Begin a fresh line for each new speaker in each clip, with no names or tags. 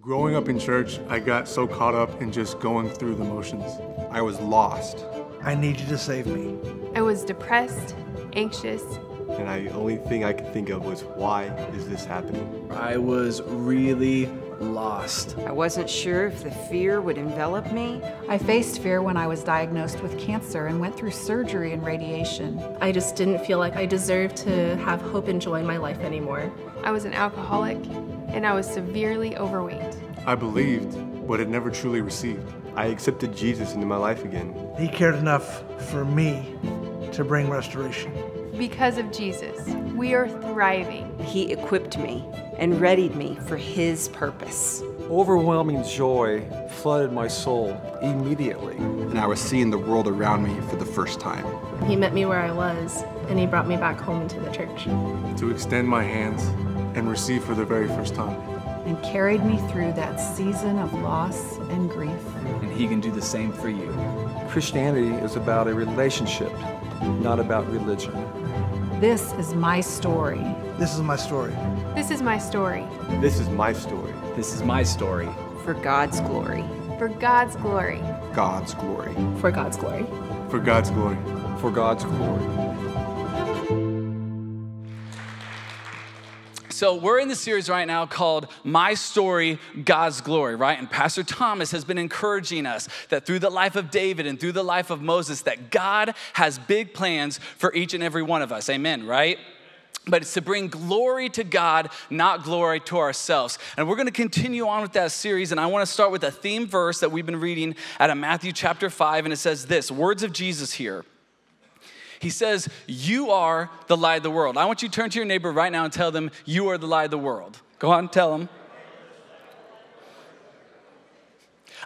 Growing up in church, I got so caught up in just going through the motions.
I was lost,
I need you to save me.
I was depressed, anxious,
and I, the only thing I could think of was why is this happening?
I was really lost.
I wasn't sure if the fear would envelop me.
I faced fear when I was diagnosed with cancer and went through surgery and radiation.
I just didn't feel like I deserved to have hope and joy in my life anymore.
I was an alcoholic, and I was severely overweight.
I believed, but had never truly received.
I accepted Jesus into my life again.
He cared enough for me to bring restoration.
Because of Jesus, we are thriving.
He equipped me and readied me for His purpose.
Overwhelming joy flooded my soul immediately.
And I was seeing the world around me for the first time.
He met me where I was, and He brought me back home into the church.
To extend my hands and received for the very first time.
And carried me through that season of loss and grief.
And He can do the same for you.
Christianity is about a relationship, not about religion.
This is my story.
This is my story.
This is my story.
This is my story.
This is my story.
For God's glory.
For God's glory.
God's glory.
For God's glory.
For God's glory.
For God's glory.
So, we're in the series right now called My Story, God's Glory, right? And Pastor Thomas has been encouraging us that through the life of David and through the life of Moses, that God has big plans for each and every one of us. Amen, right? But it's to bring glory to God, not glory to ourselves. And we're going to continue on with that series. And I want to start with a theme verse that we've been reading out of Matthew chapter 5. And it says this words of Jesus here. He says, You are the light of the world. I want you to turn to your neighbor right now and tell them, You are the light of the world. Go on, tell them.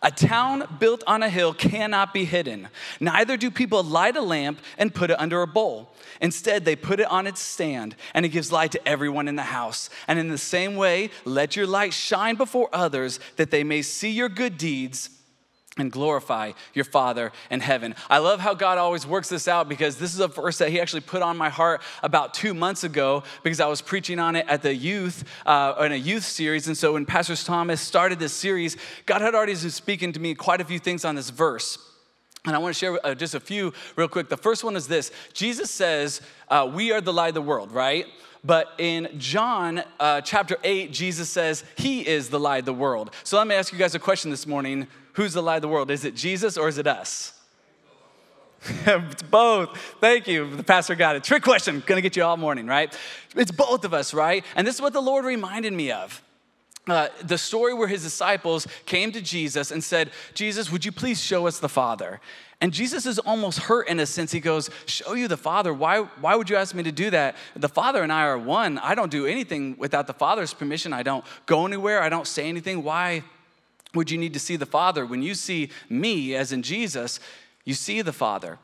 A town built on a hill cannot be hidden. Neither do people light a lamp and put it under a bowl. Instead, they put it on its stand, and it gives light to everyone in the house. And in the same way, let your light shine before others that they may see your good deeds and glorify your Father in heaven. I love how God always works this out because this is a verse that He actually put on my heart about two months ago because I was preaching on it at the youth, uh, in a youth series. And so when Pastor Thomas started this series, God had already been speaking to me quite a few things on this verse. And I want to share uh, just a few real quick. The first one is this Jesus says, uh, We are the light of the world, right? But in John uh, chapter 8, Jesus says, He is the light of the world. So let me ask you guys a question this morning Who's the light of the world? Is it Jesus or is it us? it's both. Thank you. The pastor got it. Trick question. Gonna get you all morning, right? It's both of us, right? And this is what the Lord reminded me of. Uh, the story where his disciples came to Jesus and said, Jesus, would you please show us the Father? And Jesus is almost hurt in a sense. He goes, Show you the Father. Why, why would you ask me to do that? The Father and I are one. I don't do anything without the Father's permission. I don't go anywhere. I don't say anything. Why would you need to see the Father? When you see me, as in Jesus, you see the Father.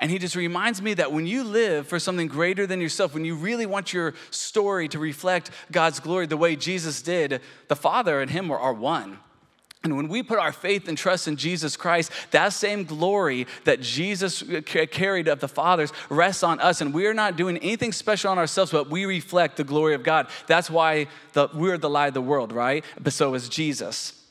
And he just reminds me that when you live for something greater than yourself, when you really want your story to reflect God's glory the way Jesus did, the Father and him are one. And when we put our faith and trust in Jesus Christ, that same glory that Jesus carried of the Father's rests on us. And we are not doing anything special on ourselves, but we reflect the glory of God. That's why the, we're the light of the world, right? But so is Jesus.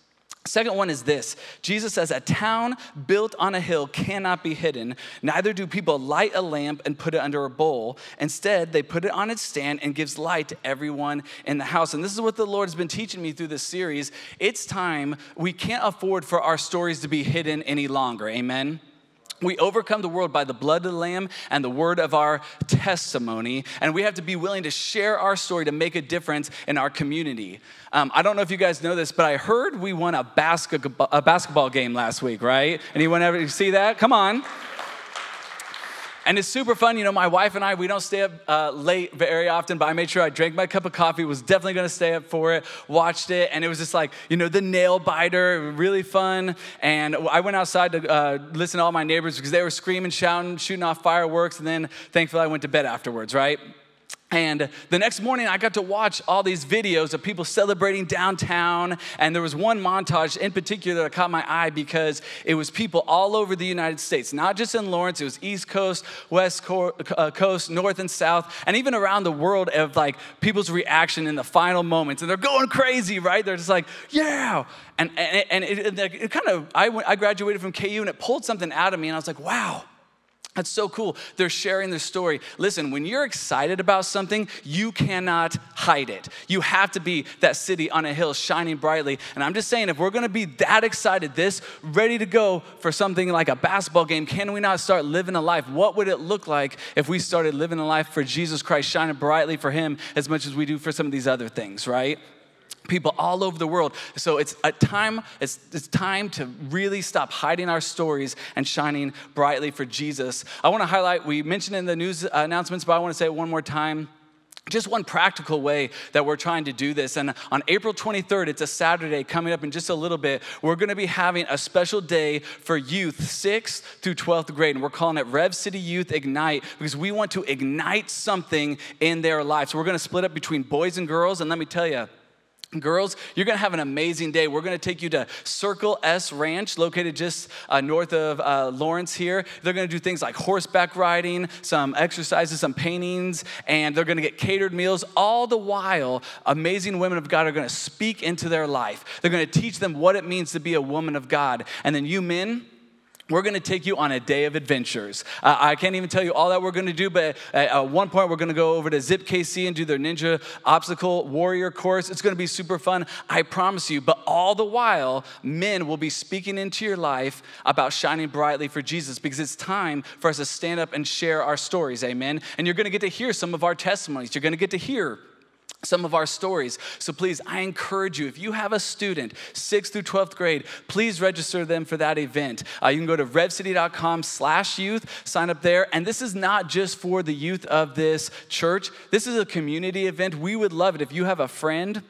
Second one is this Jesus says, A town built on a hill cannot be hidden. Neither do people light a lamp and put it under a bowl. Instead, they put it on its stand and gives light to everyone in the house. And this is what the Lord has been teaching me through this series. It's time, we can't afford for our stories to be hidden any longer. Amen. We overcome the world by the blood of the Lamb and the word of our testimony. And we have to be willing to share our story to make a difference in our community. Um, I don't know if you guys know this, but I heard we won a, basketball, a basketball game last week, right? Anyone ever see that? Come on. And it's super fun. You know, my wife and I, we don't stay up uh, late very often, but I made sure I drank my cup of coffee, was definitely gonna stay up for it, watched it, and it was just like, you know, the nail biter, really fun. And I went outside to uh, listen to all my neighbors because they were screaming, shouting, shooting off fireworks, and then thankfully I went to bed afterwards, right? And the next morning, I got to watch all these videos of people celebrating downtown. And there was one montage in particular that caught my eye because it was people all over the United States, not just in Lawrence, it was East Coast, West uh, Coast, North and South, and even around the world of like people's reaction in the final moments. And they're going crazy, right? They're just like, yeah. And, and, and it, it, kind of, I, I graduated from KU and it pulled something out of me. And I was like, wow that's so cool. They're sharing their story. Listen, when you're excited about something, you cannot hide it. You have to be that city on a hill shining brightly. And I'm just saying, if we're gonna be that excited, this ready to go for something like a basketball game, can we not start living a life? What would it look like if we started living a life for Jesus Christ, shining brightly for Him as much as we do for some of these other things, right? People all over the world. So it's a time, it's, it's time to really stop hiding our stories and shining brightly for Jesus. I want to highlight, we mentioned in the news announcements, but I want to say it one more time just one practical way that we're trying to do this. And on April 23rd, it's a Saturday coming up in just a little bit, we're gonna be having a special day for youth, 6th through 12th grade. And we're calling it Rev City Youth Ignite because we want to ignite something in their lives. So we're gonna split up between boys and girls. And let me tell you, Girls, you're gonna have an amazing day. We're gonna take you to Circle S Ranch, located just uh, north of uh, Lawrence here. They're gonna do things like horseback riding, some exercises, some paintings, and they're gonna get catered meals. All the while, amazing women of God are gonna speak into their life. They're gonna teach them what it means to be a woman of God. And then you men, we're going to take you on a day of adventures. Uh, I can't even tell you all that we're going to do, but at, at one point we're going to go over to Zip KC and do their Ninja Obstacle Warrior course. It's going to be super fun, I promise you. But all the while, men will be speaking into your life about shining brightly for Jesus because it's time for us to stand up and share our stories. Amen. And you're going to get to hear some of our testimonies. You're going to get to hear some of our stories. So please, I encourage you, if you have a student, 6th through 12th grade, please register them for that event. Uh, you can go to revcity.com slash youth, sign up there. And this is not just for the youth of this church. This is a community event. We would love it if you have a friend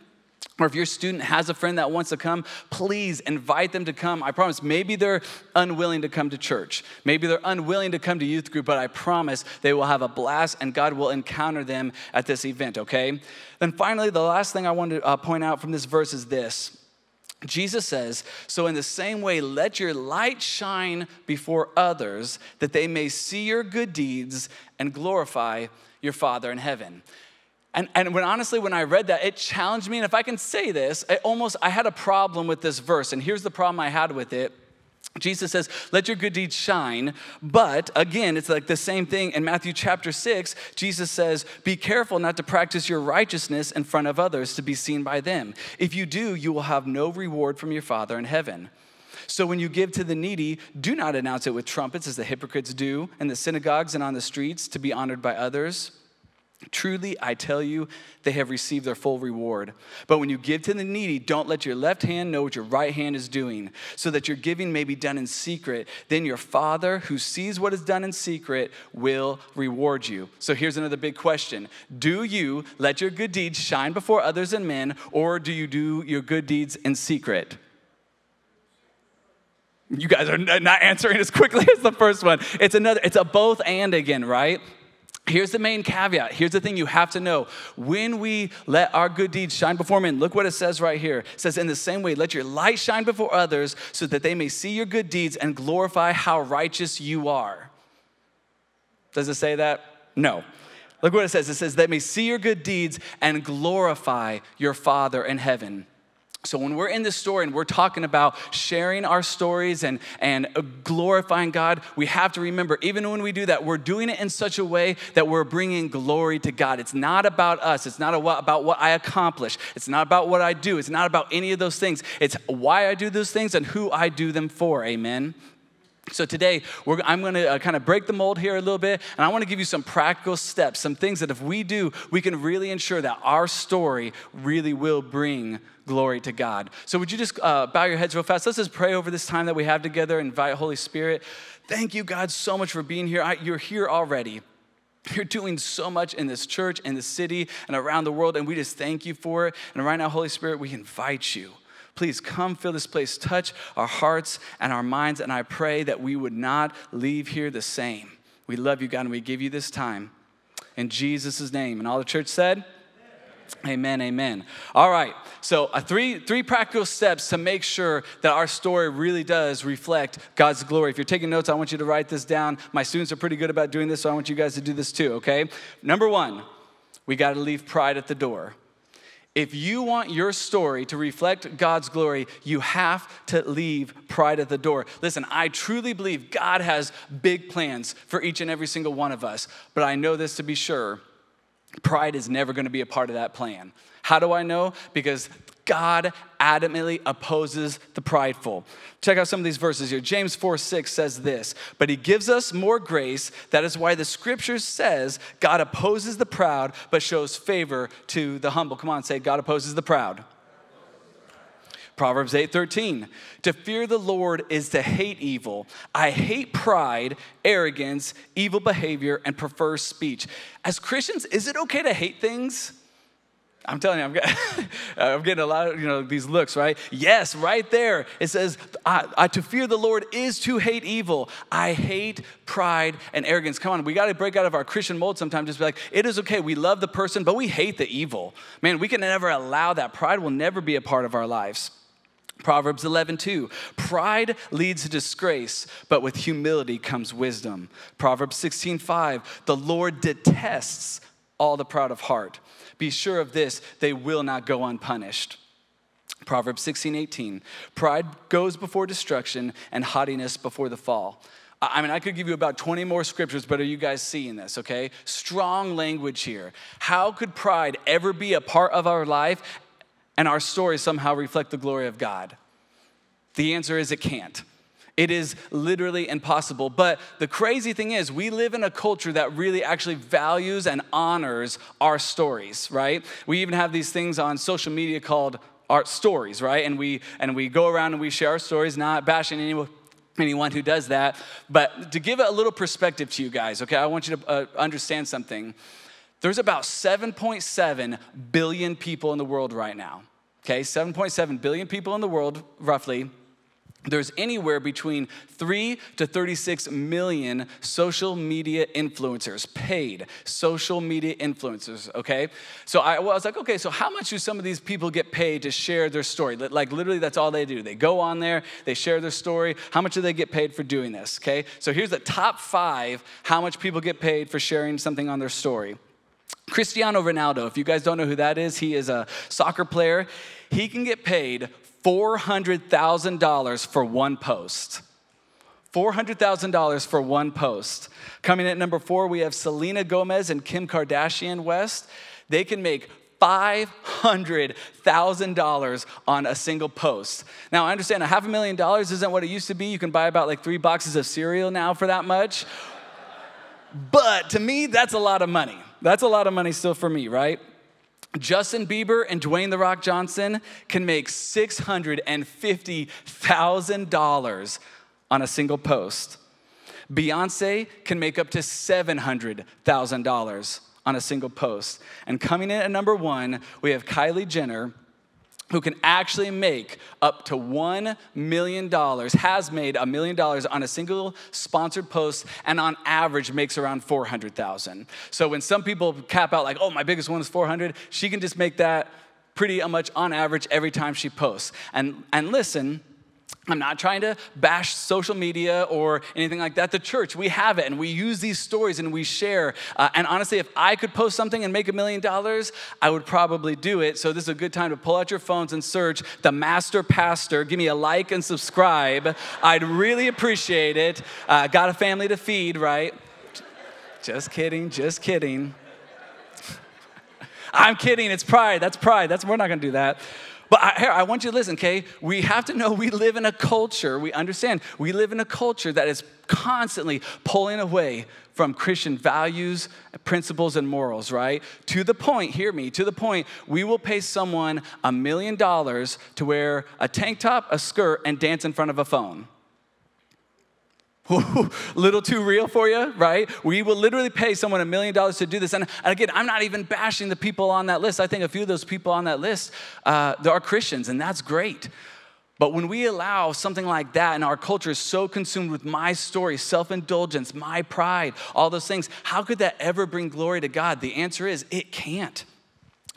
or if your student has a friend that wants to come, please invite them to come. I promise, maybe they're unwilling to come to church. Maybe they're unwilling to come to youth group, but I promise they will have a blast and God will encounter them at this event, okay? Then finally, the last thing I want to uh, point out from this verse is this. Jesus says, So in the same way, let your light shine before others that they may see your good deeds and glorify your Father in heaven. And, and when honestly, when I read that, it challenged me. And if I can say this, it almost I had a problem with this verse. And here's the problem I had with it. Jesus says, Let your good deeds shine. But again, it's like the same thing in Matthew chapter 6. Jesus says, Be careful not to practice your righteousness in front of others to be seen by them. If you do, you will have no reward from your Father in heaven. So when you give to the needy, do not announce it with trumpets as the hypocrites do in the synagogues and on the streets to be honored by others. Truly, I tell you, they have received their full reward. But when you give to the needy, don't let your left hand know what your right hand is doing, so that your giving may be done in secret. Then your Father, who sees what is done in secret, will reward you. So here's another big question Do you let your good deeds shine before others and men, or do you do your good deeds in secret? You guys are not answering as quickly as the first one. It's another, it's a both and again, right? Here's the main caveat. Here's the thing you have to know. When we let our good deeds shine before men, look what it says right here. It says, In the same way, let your light shine before others so that they may see your good deeds and glorify how righteous you are. Does it say that? No. Look what it says. It says, They may see your good deeds and glorify your Father in heaven. So, when we're in this story and we're talking about sharing our stories and, and glorifying God, we have to remember, even when we do that, we're doing it in such a way that we're bringing glory to God. It's not about us, it's not about what I accomplish, it's not about what I do, it's not about any of those things. It's why I do those things and who I do them for. Amen. So today, I'm going to uh, kind of break the mold here a little bit, and I want to give you some practical steps, some things that if we do, we can really ensure that our story really will bring glory to God. So would you just uh, bow your heads real fast? Let's just pray over this time that we have together. Invite Holy Spirit. Thank you, God, so much for being here. I, you're here already. You're doing so much in this church, in the city, and around the world, and we just thank you for it. And right now, Holy Spirit, we invite you Please come fill this place, touch our hearts and our minds, and I pray that we would not leave here the same. We love you, God, and we give you this time. in Jesus' name. And all the church said, Amen, amen. All right, so uh, three, three practical steps to make sure that our story really does reflect God's glory. If you're taking notes, I want you to write this down. My students are pretty good about doing this, so I want you guys to do this too, okay? Number one, we got to leave pride at the door. If you want your story to reflect God's glory, you have to leave pride at the door. Listen, I truly believe God has big plans for each and every single one of us, but I know this to be sure pride is never going to be a part of that plan. How do I know? Because God adamantly opposes the prideful. Check out some of these verses here. James 4 6 says this, but he gives us more grace. That is why the scripture says God opposes the proud, but shows favor to the humble. Come on, say, God opposes the proud. Proverbs 8:13. To fear the Lord is to hate evil. I hate pride, arrogance, evil behavior and perverse speech. As Christians, is it okay to hate things? I'm telling you, I'm getting, I'm getting a lot of you know these looks, right? Yes, right there. It says, I, I, "To fear the Lord is to hate evil." I hate pride and arrogance. Come on, we got to break out of our Christian mold sometimes. Just be like, it is okay. We love the person, but we hate the evil. Man, we can never allow that. Pride will never be a part of our lives. Proverbs 11, 2. Pride leads to disgrace, but with humility comes wisdom. Proverbs 16, 5. The Lord detests all the proud of heart. Be sure of this, they will not go unpunished. Proverbs 16, 18. Pride goes before destruction and haughtiness before the fall. I mean, I could give you about 20 more scriptures, but are you guys seeing this, okay? Strong language here. How could pride ever be a part of our life and our stories somehow reflect the glory of God? The answer is it can't. It is literally impossible. But the crazy thing is, we live in a culture that really actually values and honors our stories, right? We even have these things on social media called our stories, right? And we and we go around and we share our stories, not bashing anyone anyone who does that. But to give a little perspective to you guys, okay, I want you to uh, understand something. There's about 7.7 billion people in the world right now. Okay, 7.7 billion people in the world, roughly there's anywhere between 3 to 36 million social media influencers, paid social media influencers, okay? So I, well, I, was like, okay, so how much do some of these people get paid to share their story? Like, literally, that's all they do. They go on there, they share their story. How much do they get paid for doing this, okay? So here's the top five how much people get paid for sharing something on their story. Cristiano Ronaldo, if you guys don't know who that is, he is a soccer player. He can get paid $400,000 for one post. $400,000 for one post. Coming at number four, we have Selena Gomez and Kim Kardashian West. They can make $500,000 on a single post. Now, I understand a half a million dollars isn't what it used to be. You can buy about like three boxes of cereal now for that much. But to me, that's a lot of money. That's a lot of money still for me, right? Justin Bieber and Dwayne The Rock Johnson can make $650,000 on a single post. Beyonce can make up to $700,000 on a single post. And coming in at number one, we have Kylie Jenner who can actually make up to $1 million, has made a million dollars on a single sponsored post, and on average makes around 400,000. So when some people cap out like, oh, my biggest one is 400, she can just make that pretty much on average every time she posts. And, and listen, I'm not trying to bash social media or anything like that. The church, we have it and we use these stories and we share. Uh, and honestly, if I could post something and make a million dollars, I would probably do it. So this is a good time to pull out your phones and search the Master Pastor. Give me a like and subscribe. I'd really appreciate it. Uh, got a family to feed, right? Just kidding, just kidding. I'm kidding, it's pride. That's pride. That's we're not gonna do that. But I, here, I want you to listen, okay? We have to know we live in a culture, we understand, we live in a culture that is constantly pulling away from Christian values, principles, and morals, right? To the point, hear me, to the point, we will pay someone a million dollars to wear a tank top, a skirt, and dance in front of a phone. little too real for you, right? We will literally pay someone a million dollars to do this. And, and, again, I'm not even bashing the people on that list. I think a few of those people on that list, uh, are Christians, and that's great. But when we allow something like that and our culture is so consumed with my story, self indulgence, my pride, all those things, how could that ever bring glory to God? The answer is it can't.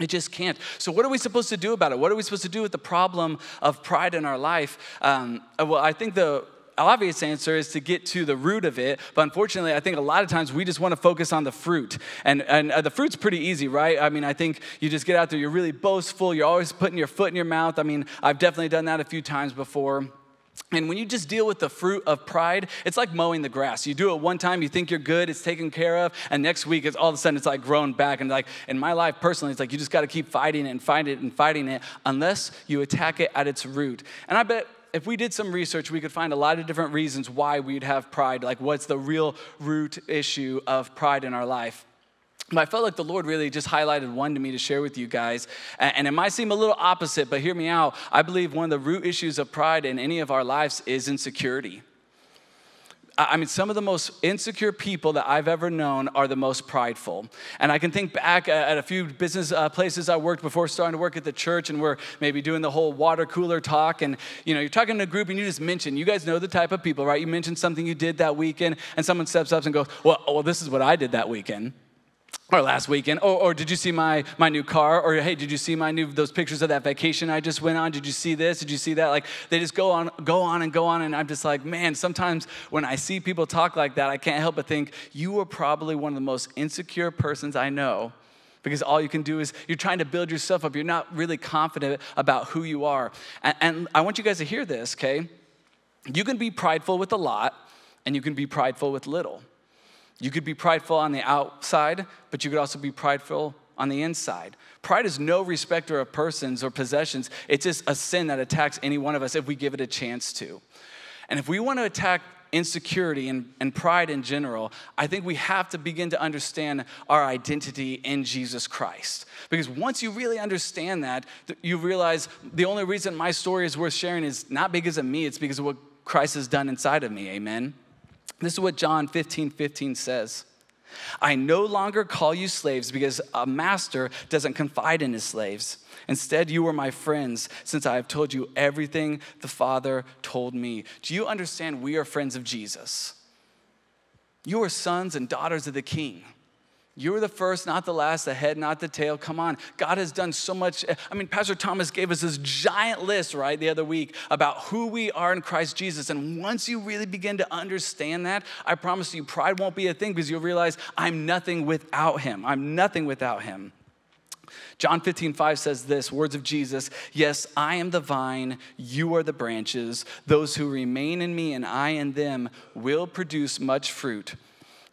It just can't. So, what are we supposed to do about it? What are we supposed to do with the problem of pride in our life? Um, well, I think the obvious answer is to get to the root of it. But unfortunately, I think a lot of times we just want to focus on the fruit. And, and uh, the fruit's pretty easy, right? I mean, I think you just get out there, you're really boastful, you're always putting your foot in your mouth. I mean, I've definitely done that a few times before. And when you just deal with the fruit of pride, it's like mowing the grass. You do it one time, you think you're good, it's taken care of, and next week, it's all of a sudden it's like grown back. And like in my life personally, it's like you just got to keep fighting it and fighting it and fighting it unless you attack it at its root. And I bet if we did some research, we could find a lot of different reasons why we'd have pride. Like, what's the real root issue of pride in our life? But I felt like the Lord really just highlighted one to me to share with you guys. And it might seem a little opposite, but hear me out. I believe one of the root issues of pride in any of our lives is insecurity. I mean, some of the most insecure people that I've ever known are the most prideful. And I can think back at a few business uh, places I worked before starting to work at the church, and we're maybe doing the whole water cooler talk. And you know, you're talking to a group, and you just mention, you guys know the type of people, right? You mention something you did that weekend, and someone steps up and goes, "Well, well, this is what I did that weekend." Or last weekend or, or did you see my, my new car? Or hey did you see my new those pictures of that vacation i just went on? Did you see this? Did you see that? Like they just go on go on and go on and i'm just like man sometimes when i see people talk like that i can't help but think you are probably one of the most insecure persons i know because all you can do is you're trying to build yourself up. You're not really confident about who you are. And, and i want you guys to hear this okay? You can be prideful with a lot and you can be prideful with little you could be prideful on the outside, but you could also be prideful on the inside. Pride is no respecter of persons or possessions. It's just a sin that attacks any one of us if we give it a chance to. And if we want to attack insecurity and, and pride in general, I think we have to begin to understand our identity in Jesus Christ. Because once you really understand that, you realize the only reason my story is worth sharing is not because of me, it's because of what Christ has done inside of me. Amen. This is what John 15 15 says. I no longer call you slaves because a master doesn't confide in his slaves. Instead, you are my friends since I have told you everything the Father told me. Do you understand we are friends of Jesus? You are sons and daughters of the King. You are the first, not the last, the head, not the tail. Come on. God has done so much. I mean, Pastor Thomas gave us this giant list, right, the other week about who we are in Christ Jesus. And once you really begin to understand that, I promise you, pride won't be a thing because you'll realize I'm nothing without Him. I'm nothing without Him. John 15, 5 says this words of Jesus Yes, I am the vine, you are the branches. Those who remain in me and I in them will produce much fruit.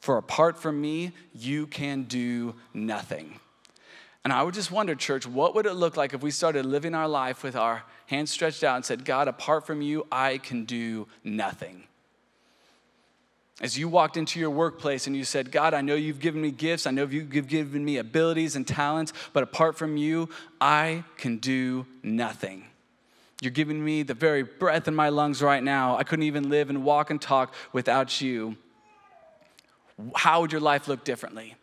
For apart from me, you can do nothing. And I would just wonder, church, what would it look like if we started living our life with our hands stretched out and said, God, apart from you, I can do nothing? As you walked into your workplace and you said, God, I know you've given me gifts, I know you've given me abilities and talents, but apart from you, I can do nothing. You're giving me the very breath in my lungs right now. I couldn't even live and walk and talk without you how would your life look differently?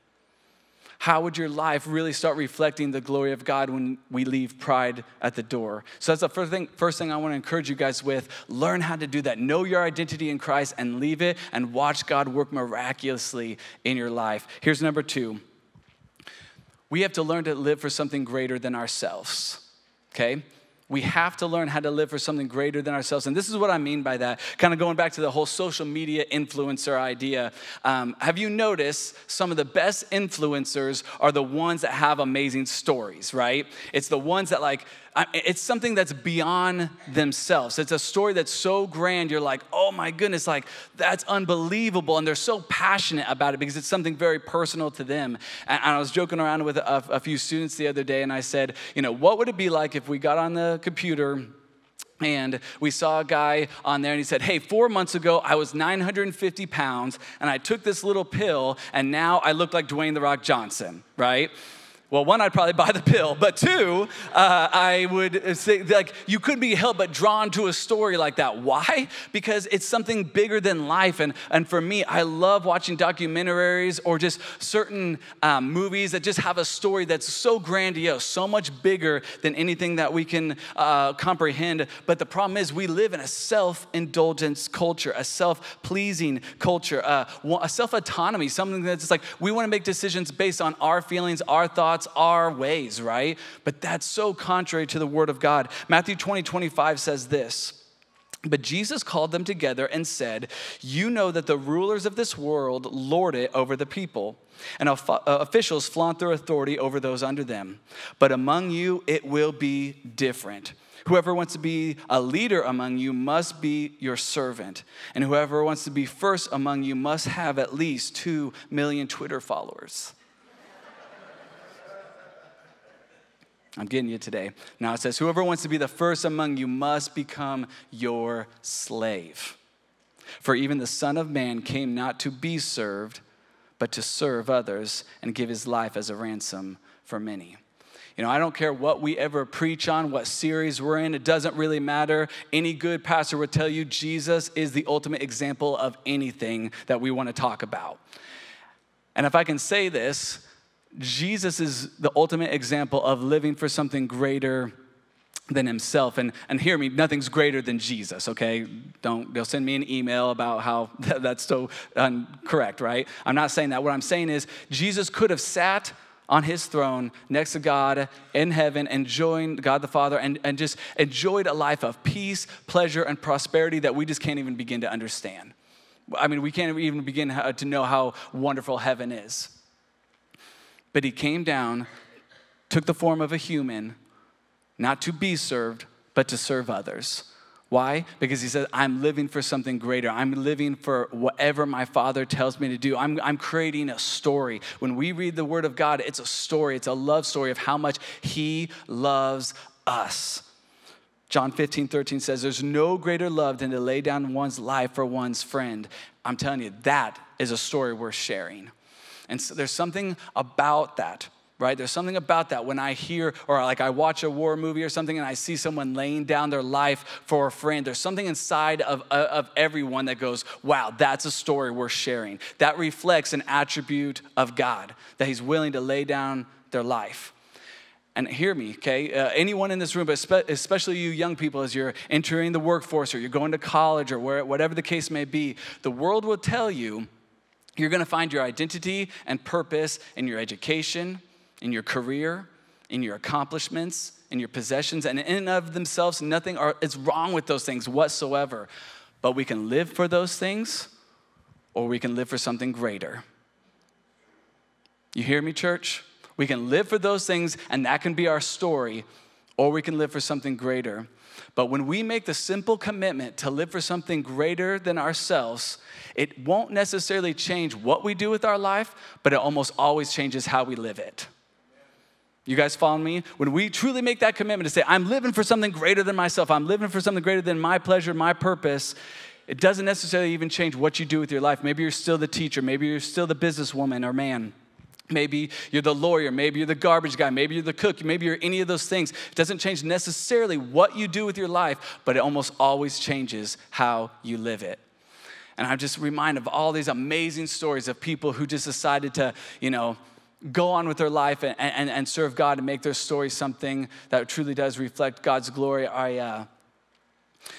How would your life really start reflecting the glory of God when we leave pride at the door? So that's the first thing, first thing I want to encourage you guys with. Learn how to do that. Know your identity in Christ and leave it and watch God work miraculously in your life. Here's number two. We have to learn to live for something greater than ourselves. Okay? We have to learn how to live for something greater than ourselves. And this is what I mean by that. Kind of going back to the whole social media influencer idea. Um, have you noticed some of the best influencers are the ones that have amazing stories, right? It's the ones that, like, it's something that's beyond themselves. It's a story that's so grand, you're like, oh my goodness, like that's unbelievable. And they're so passionate about it because it's something very personal to them. And I was joking around with a, a few students the other day, and I said, you know, what would it be like if we got on the computer? And we saw a guy on there and he said, Hey, four months ago, I was 950 pounds and I took this little pill and now I look like Dwayne The Rock Johnson, right? Well, one, I'd probably buy the pill, but two, uh, I would say, like, you couldn't be helped but drawn to a story like that. Why? Because it's something bigger than life. And, and for me, I love watching documentaries or just certain um, movies that just have a story that's so grandiose, so much bigger than anything that we can uh, comprehend. But the problem is, we live in a self indulgence culture, a self pleasing culture, uh, a self autonomy, something that's like we want to make decisions based on our feelings, our thoughts thoughts, our ways, right? But that's so contrary to the word of God. Matthew 20, 25 says this. But Jesus called them together and said, You know that the rulers of this world lord it over the people, and uh, officials flaunt their authority over those under them. But among you, it will be different. Whoever wants to be a leader among you must be your servant, and whoever wants to be first among you must have at least two million Twitter followers. I'm getting you today. Now it says, Whoever wants to be the first among you must become your slave. For even the Son of Man came not to be served, but to serve others and give his life as a ransom for many. You know, I don't care what we ever preach on, what series we're in, it doesn't really matter. Any good pastor would tell you Jesus is the ultimate example of anything that we want to talk about. And if I can say this, Jesus is the ultimate example of living for something greater than himself. And, and hear me, nothing's greater than Jesus, okay? Don't, they'll send me an email about how that's so incorrect, right? I'm not saying that. What I'm saying is, Jesus could have sat on his throne next to God in heaven, and enjoying God the Father, and, and just enjoyed a life of peace, pleasure, and prosperity that we just can't even begin to understand. I mean, we can't even begin to know how wonderful heaven is. But he came down, took the form of a human, not to be served, but to serve others. Why? Because he said, I'm living for something greater. I'm living for whatever my Father tells me to do. I'm, I'm creating a story. When we read the Word of God, it's a story, it's a love story of how much He loves us. John 15, 13 says, There's no greater love than to lay down one's life for one's friend. I'm telling you, that is a story worth sharing. And so there's something about that, right? There's something about that when I hear, or like I watch a war movie or something and I see someone laying down their life for a friend. There's something inside of, of everyone that goes, wow, that's a story worth sharing. That reflects an attribute of God, that He's willing to lay down their life. And hear me, okay? Uh, anyone in this room, but especially you young people, as you're entering the workforce or you're going to college or where, whatever the case may be, the world will tell you you're going to find your identity and purpose in your education, in your career, in your accomplishments, in your possessions, and in and of themselves, nothing are, is wrong with those things whatsoever. But we can live for those things, or we can live for something greater. You hear me, church? We can live for those things, and that can be our story, or we can live for something greater. But when we make the simple commitment to live for something greater than ourselves, it won't necessarily change what we do with our life, but it almost always changes how we live it. You guys follow me? When we truly make that commitment to say, I'm living for something greater than myself, I'm living for something greater than my pleasure, my purpose, it doesn't necessarily even change what you do with your life. Maybe you're still the teacher, maybe you're still the businesswoman or man. Maybe you're the lawyer, maybe you're the garbage guy, maybe you're the cook, maybe you're any of those things. It doesn't change necessarily what you do with your life, but it almost always changes how you live it. And I'm just reminded of all these amazing stories of people who just decided to, you know, go on with their life and, and, and serve God and make their story something that truly does reflect God's glory. I, uh,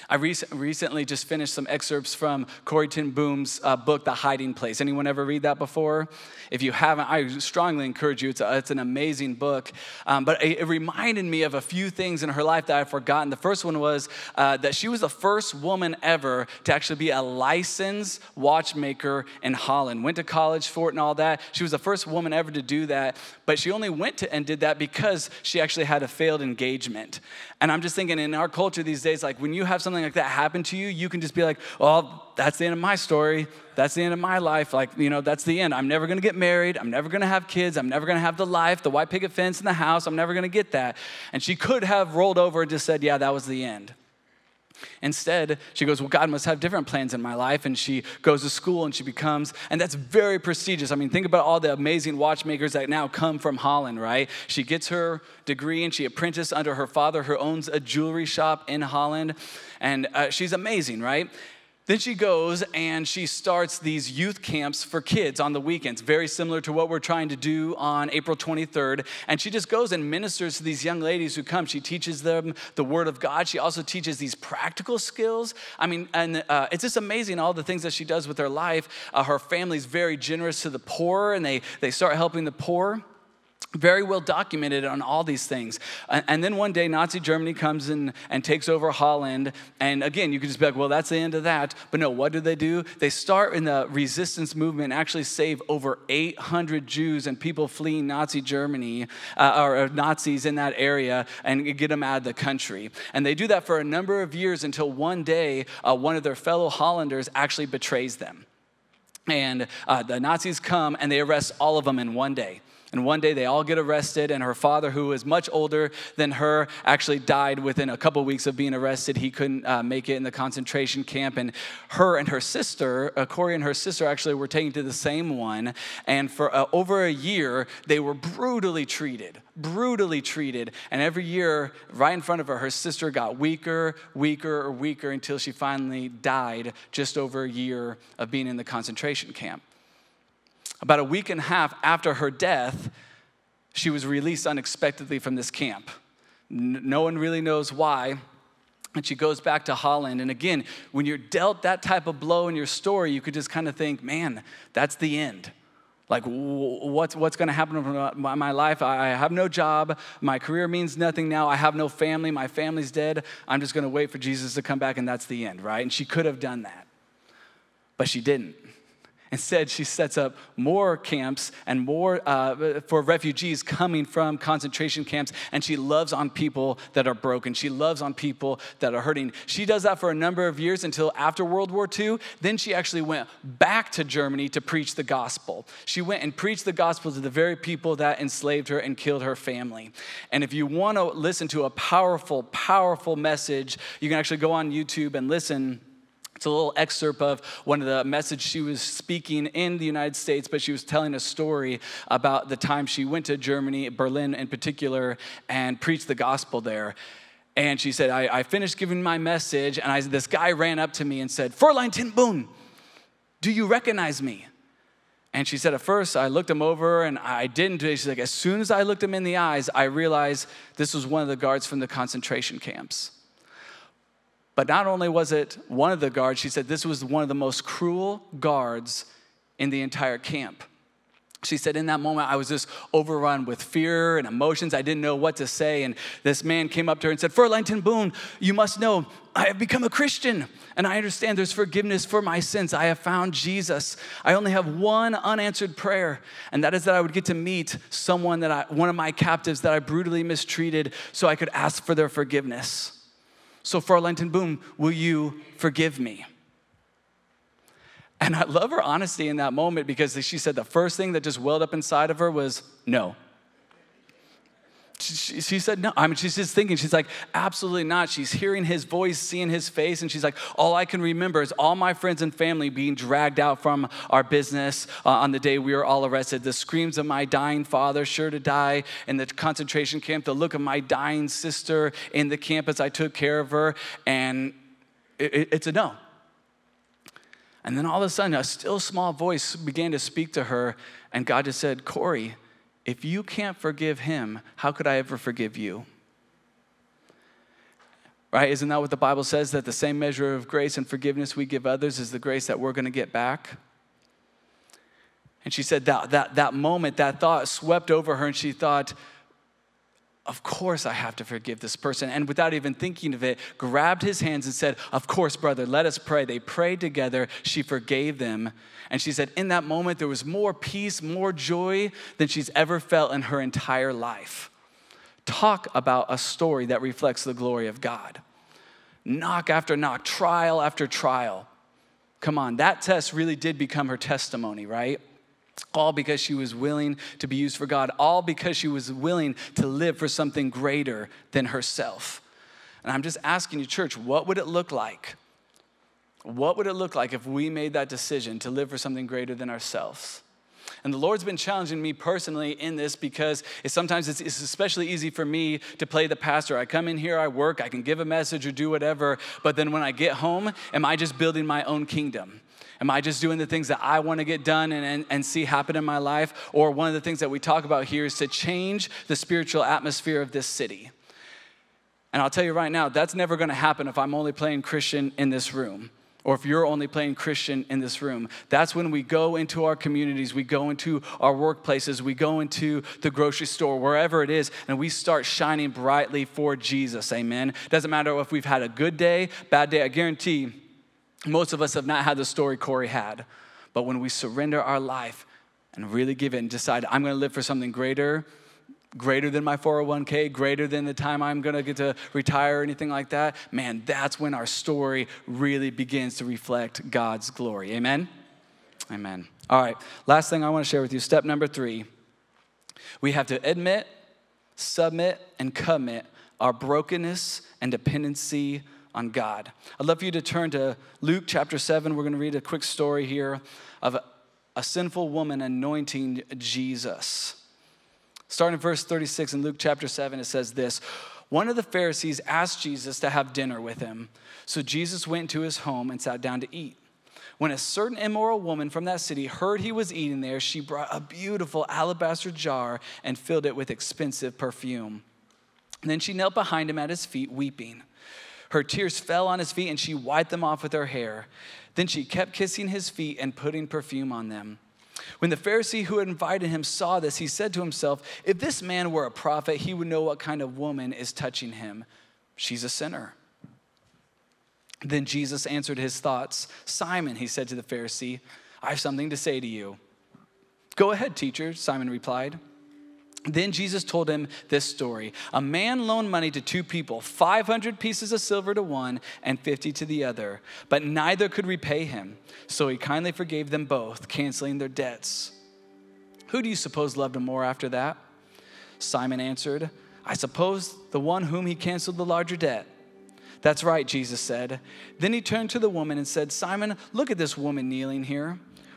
I rec- recently just finished some excerpts from Corrie ten Boom's uh, book, The Hiding Place. Anyone ever read that before? If you haven't, I strongly encourage you. It's, a, it's an amazing book. Um, but it, it, reminded me of a few things in her life that I've forgotten. The first one was uh, that she was the first woman ever to actually be a licensed watchmaker in Holland. Went to college for it and all that. She was the first woman ever to do that. But she only went to and did that because she actually had a failed engagement. And I'm just thinking in our culture these days, like when you have something like that happen to you, you can just be like, well, that's the end of my story. That's the end of my life. Like, you know, that's the end. I'm never gonna get married. I'm never gonna have kids. I'm never gonna have the life, the white picket fence in the house. I'm never gonna get that. And she could have rolled over and just said, yeah, that was the end. Instead, she goes, Well, God must have different plans in my life. And she goes to school and she becomes, and that's very prestigious. I mean, think about all the amazing watchmakers that now come from Holland, right? She gets her degree and she apprenticed under her father, who owns a jewelry shop in Holland. And uh, she's amazing, right? Then she goes and she starts these youth camps for kids on the weekends, very similar to what we're trying to do on April 23rd. And she just goes and ministers to these young ladies who come. She teaches them the Word of God. She also teaches these practical skills. I mean, and uh, it's just amazing all the things that she does with her life. Uh, her family's very generous to the poor, and they, they start helping the poor very well documented on all these things. And then one day, Nazi Germany comes in and takes over Holland. And again, you could just be like, well, that's the end of that. But no, what do they do? They start in the resistance movement, actually save over 800 Jews and people fleeing Nazi Germany uh, or Nazis in that area and get them out of the country. And they do that for a number of years until one day, uh, one of their fellow Hollanders actually betrays them. And uh, the Nazis come and they arrest all of them in one day. And one day they all get arrested, and her father, who is much older than her, actually died within a couple weeks of being arrested. He couldn't uh, make it in the concentration camp. And her and her sister, uh, Corrie and her sister, actually were taken to the same one. And for uh, over a year, they were brutally treated, brutally treated. And every year, right in front of her, her sister got weaker, weaker, or weaker until she finally died just over a year of being in the concentration camp. About a week and a half after her death, she was released unexpectedly from this camp. No one really knows why. And she goes back to Holland. And again, when you're dealt that type of blow in your story, you could just kind of think, man, that's the end. Like, what's, what's going to happen in my life? I have no job. My career means nothing now. I have no family. My family's dead. I'm just going to wait for Jesus to come back, and that's the end, right? And she could have done that, but she didn't. Instead, she sets up more camps and more uh, for refugees coming from concentration camps, and she loves on people that are broken. She loves on people that are hurting. She does that for a number of years until after World War II. Then she actually went back to Germany to preach the gospel. She went and preached the gospel to the very people that enslaved her and killed her family. And if you want to listen to a powerful, powerful message, you can actually go on YouTube and listen it's a little excerpt of one of the message she was speaking in the United States, but she was telling a story about the time she went to Germany, Berlin in particular, and preached the gospel there. And she said, I, I finished giving my message, and I, this guy ran up to me and said, Fräulein ten Boom, do you recognize me? And she said, at first, I looked him over and I didn't. She's like, as soon as I looked him in the eyes, I realized this was one of the guards from the concentration camps. But not only was it one of the guards, she said this was one of the most cruel guards in the entire camp. She said, in that moment, I was just overrun with fear and emotions. I didn't know what to say. And this man came up to her and said, Fräulein ten Boom, you must know, I have become a Christian. And I understand there's forgiveness for my sins. I have found Jesus. I only have one unanswered prayer, and that is that I would get to meet someone that I, one of my captives that I brutally mistreated so I could ask for their forgiveness. So, Fräulein ten Boom, will you forgive me? And I love her honesty in that moment because she said the first thing that just welled up inside of her was no she, said no. I mean, she's just thinking, she's like, absolutely not. She's hearing his voice, seeing his face, and she's like, all I can remember is all my friends and family being dragged out from our business uh, on the day we were all arrested. The screams of my dying father, sure to die in the concentration camp, the look of my dying sister in the camp as I took care of her, and it, it, it's a no. And then all of a sudden, a still small voice began to speak to her, and God just said, Corrie, if you can't forgive him, how could I ever forgive you? Right? Isn't that what the Bible says? That the same measure of grace and forgiveness we give others is the grace that we're going to get back? And she said that, that, that moment, that thought swept over her, and she thought, of course I have to forgive this person. And without even thinking of it, grabbed his hands and said, Of course, brother, let us pray. They prayed together. She forgave them. And she said, In that moment, there was more peace, more joy than she's ever felt in her entire life. Talk about a story that reflects the glory of God. Knock after knock, trial after trial. Come on, that test really did become her testimony, right? All because she was willing to be used for God, all because she was willing to live for something greater than herself. And I'm just asking you, church, what would it look like? What would it look like if we made that decision to live for something greater than ourselves? And the Lord's been challenging me personally in this because it's, sometimes it's, it's, especially easy for me to play the pastor. I come in here, I work, I can give a message or do whatever, but then when I get home, am I just building my own kingdom? Am I just doing the things that I want to get done and, and, and see happen in my life? Or one of the things that we talk about here is to change the spiritual atmosphere of this city. And I'll tell you right now, that's never going to happen if I'm only playing Christian in this room or if you're only playing Christian in this room. That's when we go into our communities, we go into our workplaces, we go into the grocery store, wherever it is, and we start shining brightly for Jesus. Amen. Doesn't matter if we've had a good day, bad day. I guarantee most of us have not had the story Corrie had. But when we surrender our life and really give it and decide, I'm going to live for something greater, greater than my 401k, greater than the time I'm gonna get to retire or anything like that, man, that's when our story really begins to reflect God's glory. Amen? Amen. All right, last thing I wanna share with you step number three we have to admit, submit, and commit our brokenness and dependency on God. I'd love for you to turn to Luke chapter 7. We're gonna read a quick story here of a, a sinful woman anointing Jesus. Starting in verse 36 in Luke chapter 7, it says this One of the Pharisees asked Jesus to have dinner with him. So Jesus went to his home and sat down to eat. When a certain immoral woman from that city heard he was eating there, she brought a beautiful alabaster jar and filled it with expensive perfume. And then she knelt behind him at his feet, weeping. Her tears fell on his feet, and she wiped them off with her hair. Then she kept kissing his feet and putting perfume on them. When the Pharisee who had invited him saw this, he said to himself, If this man were a prophet, he would know what kind of woman is touching him. She's a sinner. Then Jesus answered his thoughts. Simon, he said to the Pharisee, I have something to say to you. Go ahead, teacher, Simon replied. Then Jesus told him this story. A man loaned money to two people, 500 pieces of silver to one and 50 to the other, but neither could repay him. So he kindly forgave them both, canceling their debts. Who do you suppose loved him more after that? Simon answered, I suppose the one whom he canceled the larger debt. That's right, Jesus said. Then he turned to the woman and said, Simon, look at this woman kneeling here.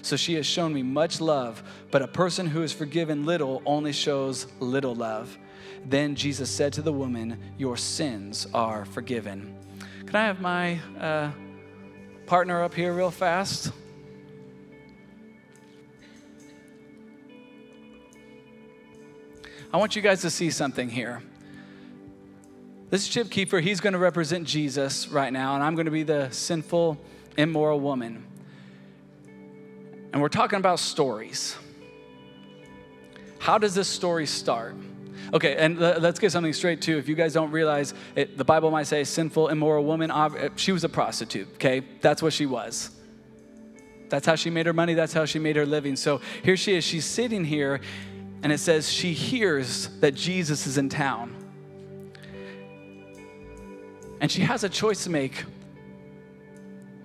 so she has shown me much love, but a person who is forgiven little only shows little love. Then Jesus said to the woman, Your sins are forgiven. Can I have my uh, partner up here real fast? I want you guys to see something here. This is Chip Kiefer. He's going to represent Jesus right now, and I'm going to be the sinful, immoral woman. And we're talking about stories. How does this story start? Okay, and let's get something straight too. If you guys don't realize, it, the Bible might say sinful, immoral woman. Uh, she was a prostitute, okay? That's what she was. That's how she made her money, that's how she made her living. So here she is, she's sitting here, and it says she hears that Jesus is in town. And she has a choice to make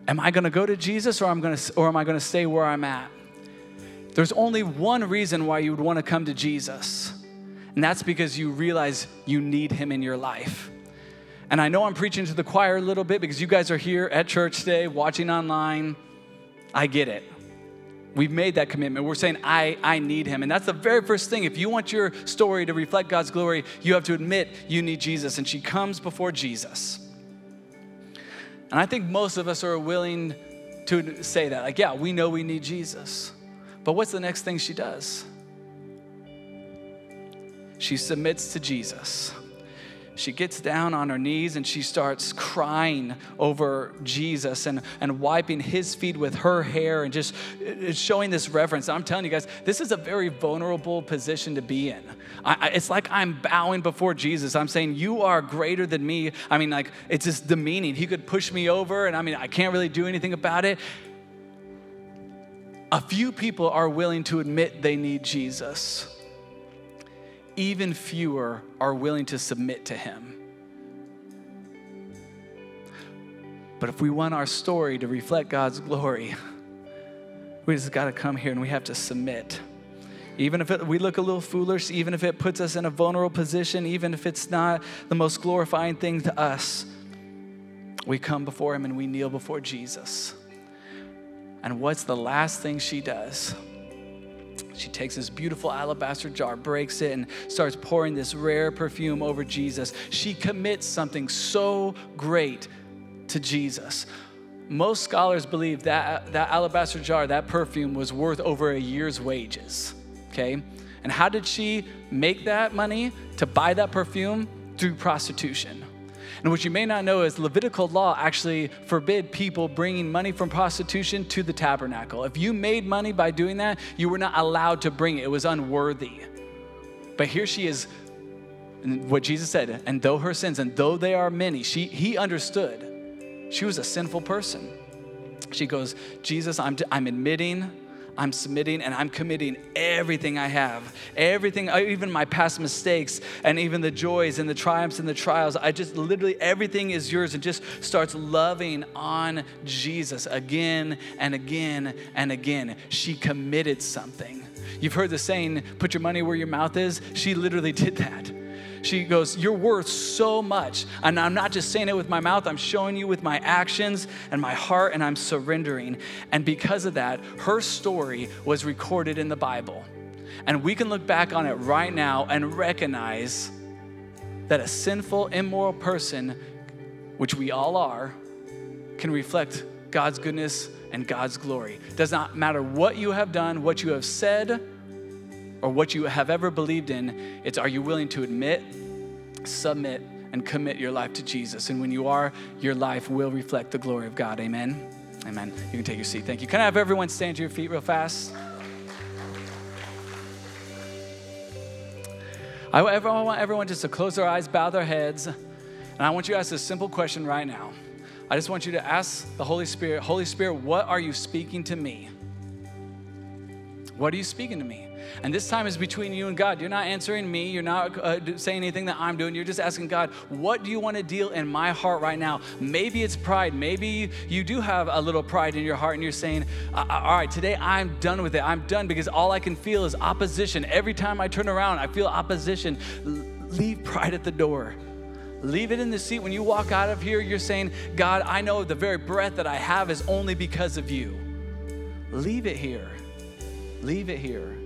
am I going to go to Jesus or, I'm gonna, or am I going to stay where I'm at? There's only one reason why you would want to come to Jesus, and that's because you realize you need Him in your life. And I know I'm preaching to the choir a little bit because you guys are here at church today, watching online. I get it. We've made that commitment. We're saying, I, I need him. And that's the very first thing. If you want your story to reflect God's glory, you have to admit you need Jesus. And she comes before Jesus. And I think most of us are willing to say that. Like, yeah, we know we need Jesus. But what's the next thing she does? She submits to Jesus. She gets down on her knees and she starts crying over Jesus and, and wiping his feet with her hair and just uh, showing this reverence. I'm telling you guys, this is a very vulnerable position to be in. I, it's like I'm bowing before Jesus. I'm saying, You are greater than me. I mean, like, it's just demeaning. He could push me over, and I mean, I can't really do anything about it. A few people are willing to admit they need Jesus even fewer are willing to submit to him. But if we want our story to reflect God's glory, we just got to come here and we have to submit. Even if it, we look a little foolish, even if it puts us in a vulnerable position, even if it's not the most glorifying thing to us, we come before Him and we kneel before Jesus. And what's the last thing she does? She takes this beautiful alabaster jar, breaks it, and starts pouring this rare perfume over Jesus. She commits something so great to Jesus. Most scholars believe that that alabaster jar, that perfume, was worth over a year's wages. Okay? And how did she make that money to buy that perfume? Through prostitution. And what you may not know is Levitical law actually forbid people bringing money from prostitution to the tabernacle. If you made money by doing that, you were not allowed to bring it, it was unworthy. But here she is, what Jesus said, and though her sins, and though they are many, she, he understood. She was a sinful person. She goes, Jesus, I'm, I'm admitting I'm submitting and I'm committing everything I have, everything, uh, even my past mistakes and even the joys and the triumphs and the trials. I just literally, everything is yours and just starts loving on Jesus again and again and again. She committed something. You've heard the saying, put your money where your mouth is. She literally did that. She goes, You're worth so much. And I'm not just saying it with my mouth, I'm showing you with my actions and my heart, and I'm surrendering. And because of that, her story was recorded in the Bible. And we can look back on it right now and recognize that a sinful, immoral person, which we all are, can reflect God's goodness and God's glory. Does not matter what you have done, what you have said, or what you have ever believed in. It's are you willing to admit, submit, and commit your life to Jesus? And when you are, your life will reflect the glory of God. Amen. Amen. You can take your seat. Thank you. Can I have everyone stand to your feet real fast? I want everyone just to close their eyes, bow their heads, and I want you to ask a simple question right now. I just want you to ask the Holy Spirit, Holy Spirit, what are you speaking to me? What are you speaking to me? And this time is between you and God. You're not answering me. You're not uh, saying anything that I'm doing. You're just asking God, what do you want to deal in my heart right now? Maybe it's pride. Maybe you do have a little pride in your heart and you're saying, all right, today I'm done with it. I'm done because all I can feel is opposition. Every time I turn around, I feel opposition. Leave pride at the door. Leave it in the seat. When you walk out of here, you're saying, God, I know the very breath that I have is only because of you. Leave it here. Leave it here.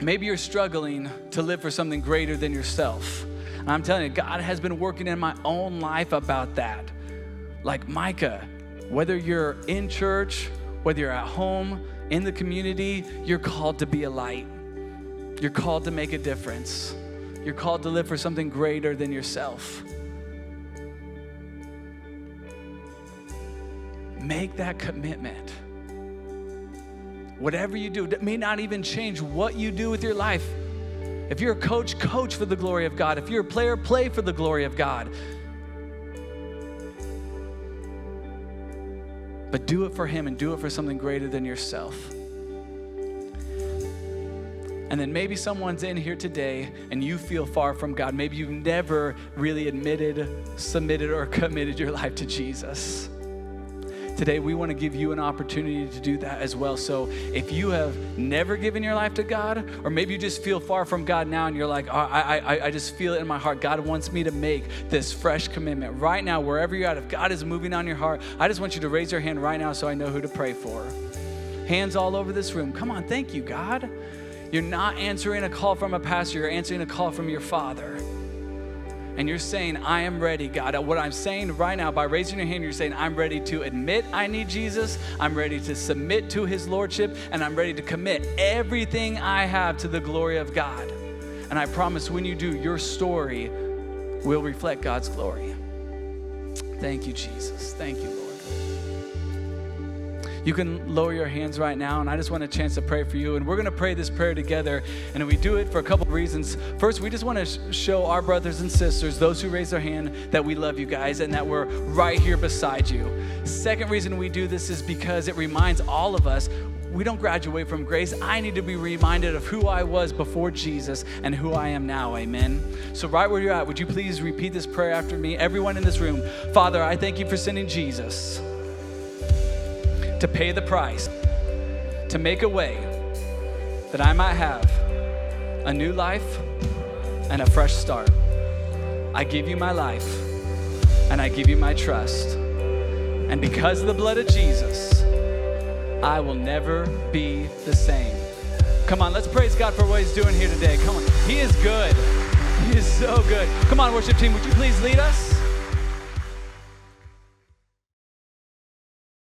Maybe you're struggling to live for something greater than yourself. And I'm telling you, God has been working in my own life about that. Like Micah, whether you're in church, whether you're at home, in the community, you're called to be a light. You're called to make a difference. You're called to live for something greater than yourself. Make that commitment. Whatever you do, it may not even change what you do with your life. If you're a coach, coach for the glory of God. If you're a player, play for the glory of God. But do it for Him and do it for something greater than yourself. And then maybe someone's in here today and you feel far from God. Maybe you've never really admitted, submitted, or committed your life to Jesus. Today, we want to give you an opportunity to do that as well. So, if you have never given your life to God, or maybe you just feel far from God now and you're like, oh, I, I, I just feel it in my heart. God wants me to make this fresh commitment. Right now, wherever you're at, if God is moving on your heart, I just want you to raise your hand right now so I know who to pray for. Hands all over this room. Come on, thank you, God. You're not answering a call from a pastor, you're answering a call from your Father and you're saying, I am ready, God. What I'm saying right now, by raising your hand, you're saying, I'm ready to admit I need Jesus, I'm ready to submit to his lordship, and I'm ready to commit everything I have to the glory of God. And I promise when you do, your story will reflect God's glory. Thank you, Jesus. Thank you, Lord. You can lower your hands right now, and I just want a chance to pray for you. And we're going to pray this prayer together, and we do it for a couple reasons. First, we just want to sh- show our brothers and sisters, those who raise their hand, that we love you guys and that we're right here beside you. Second reason we do this is because it reminds all of us we don't graduate from grace. I need to be reminded of who I was before Jesus and who I am now. Amen. So, right where you're at, would you please repeat this prayer after me? Everyone in this room, Father, I thank you for sending Jesus to pay the price, to make a way that I might have a new life and a fresh start. I give you my life and I give you my trust. And because of the blood of Jesus, I will never be the same. Come on, let's praise God for what He's doing here today. Come on, He is good. He is so good. Come on, worship team, would you please lead us?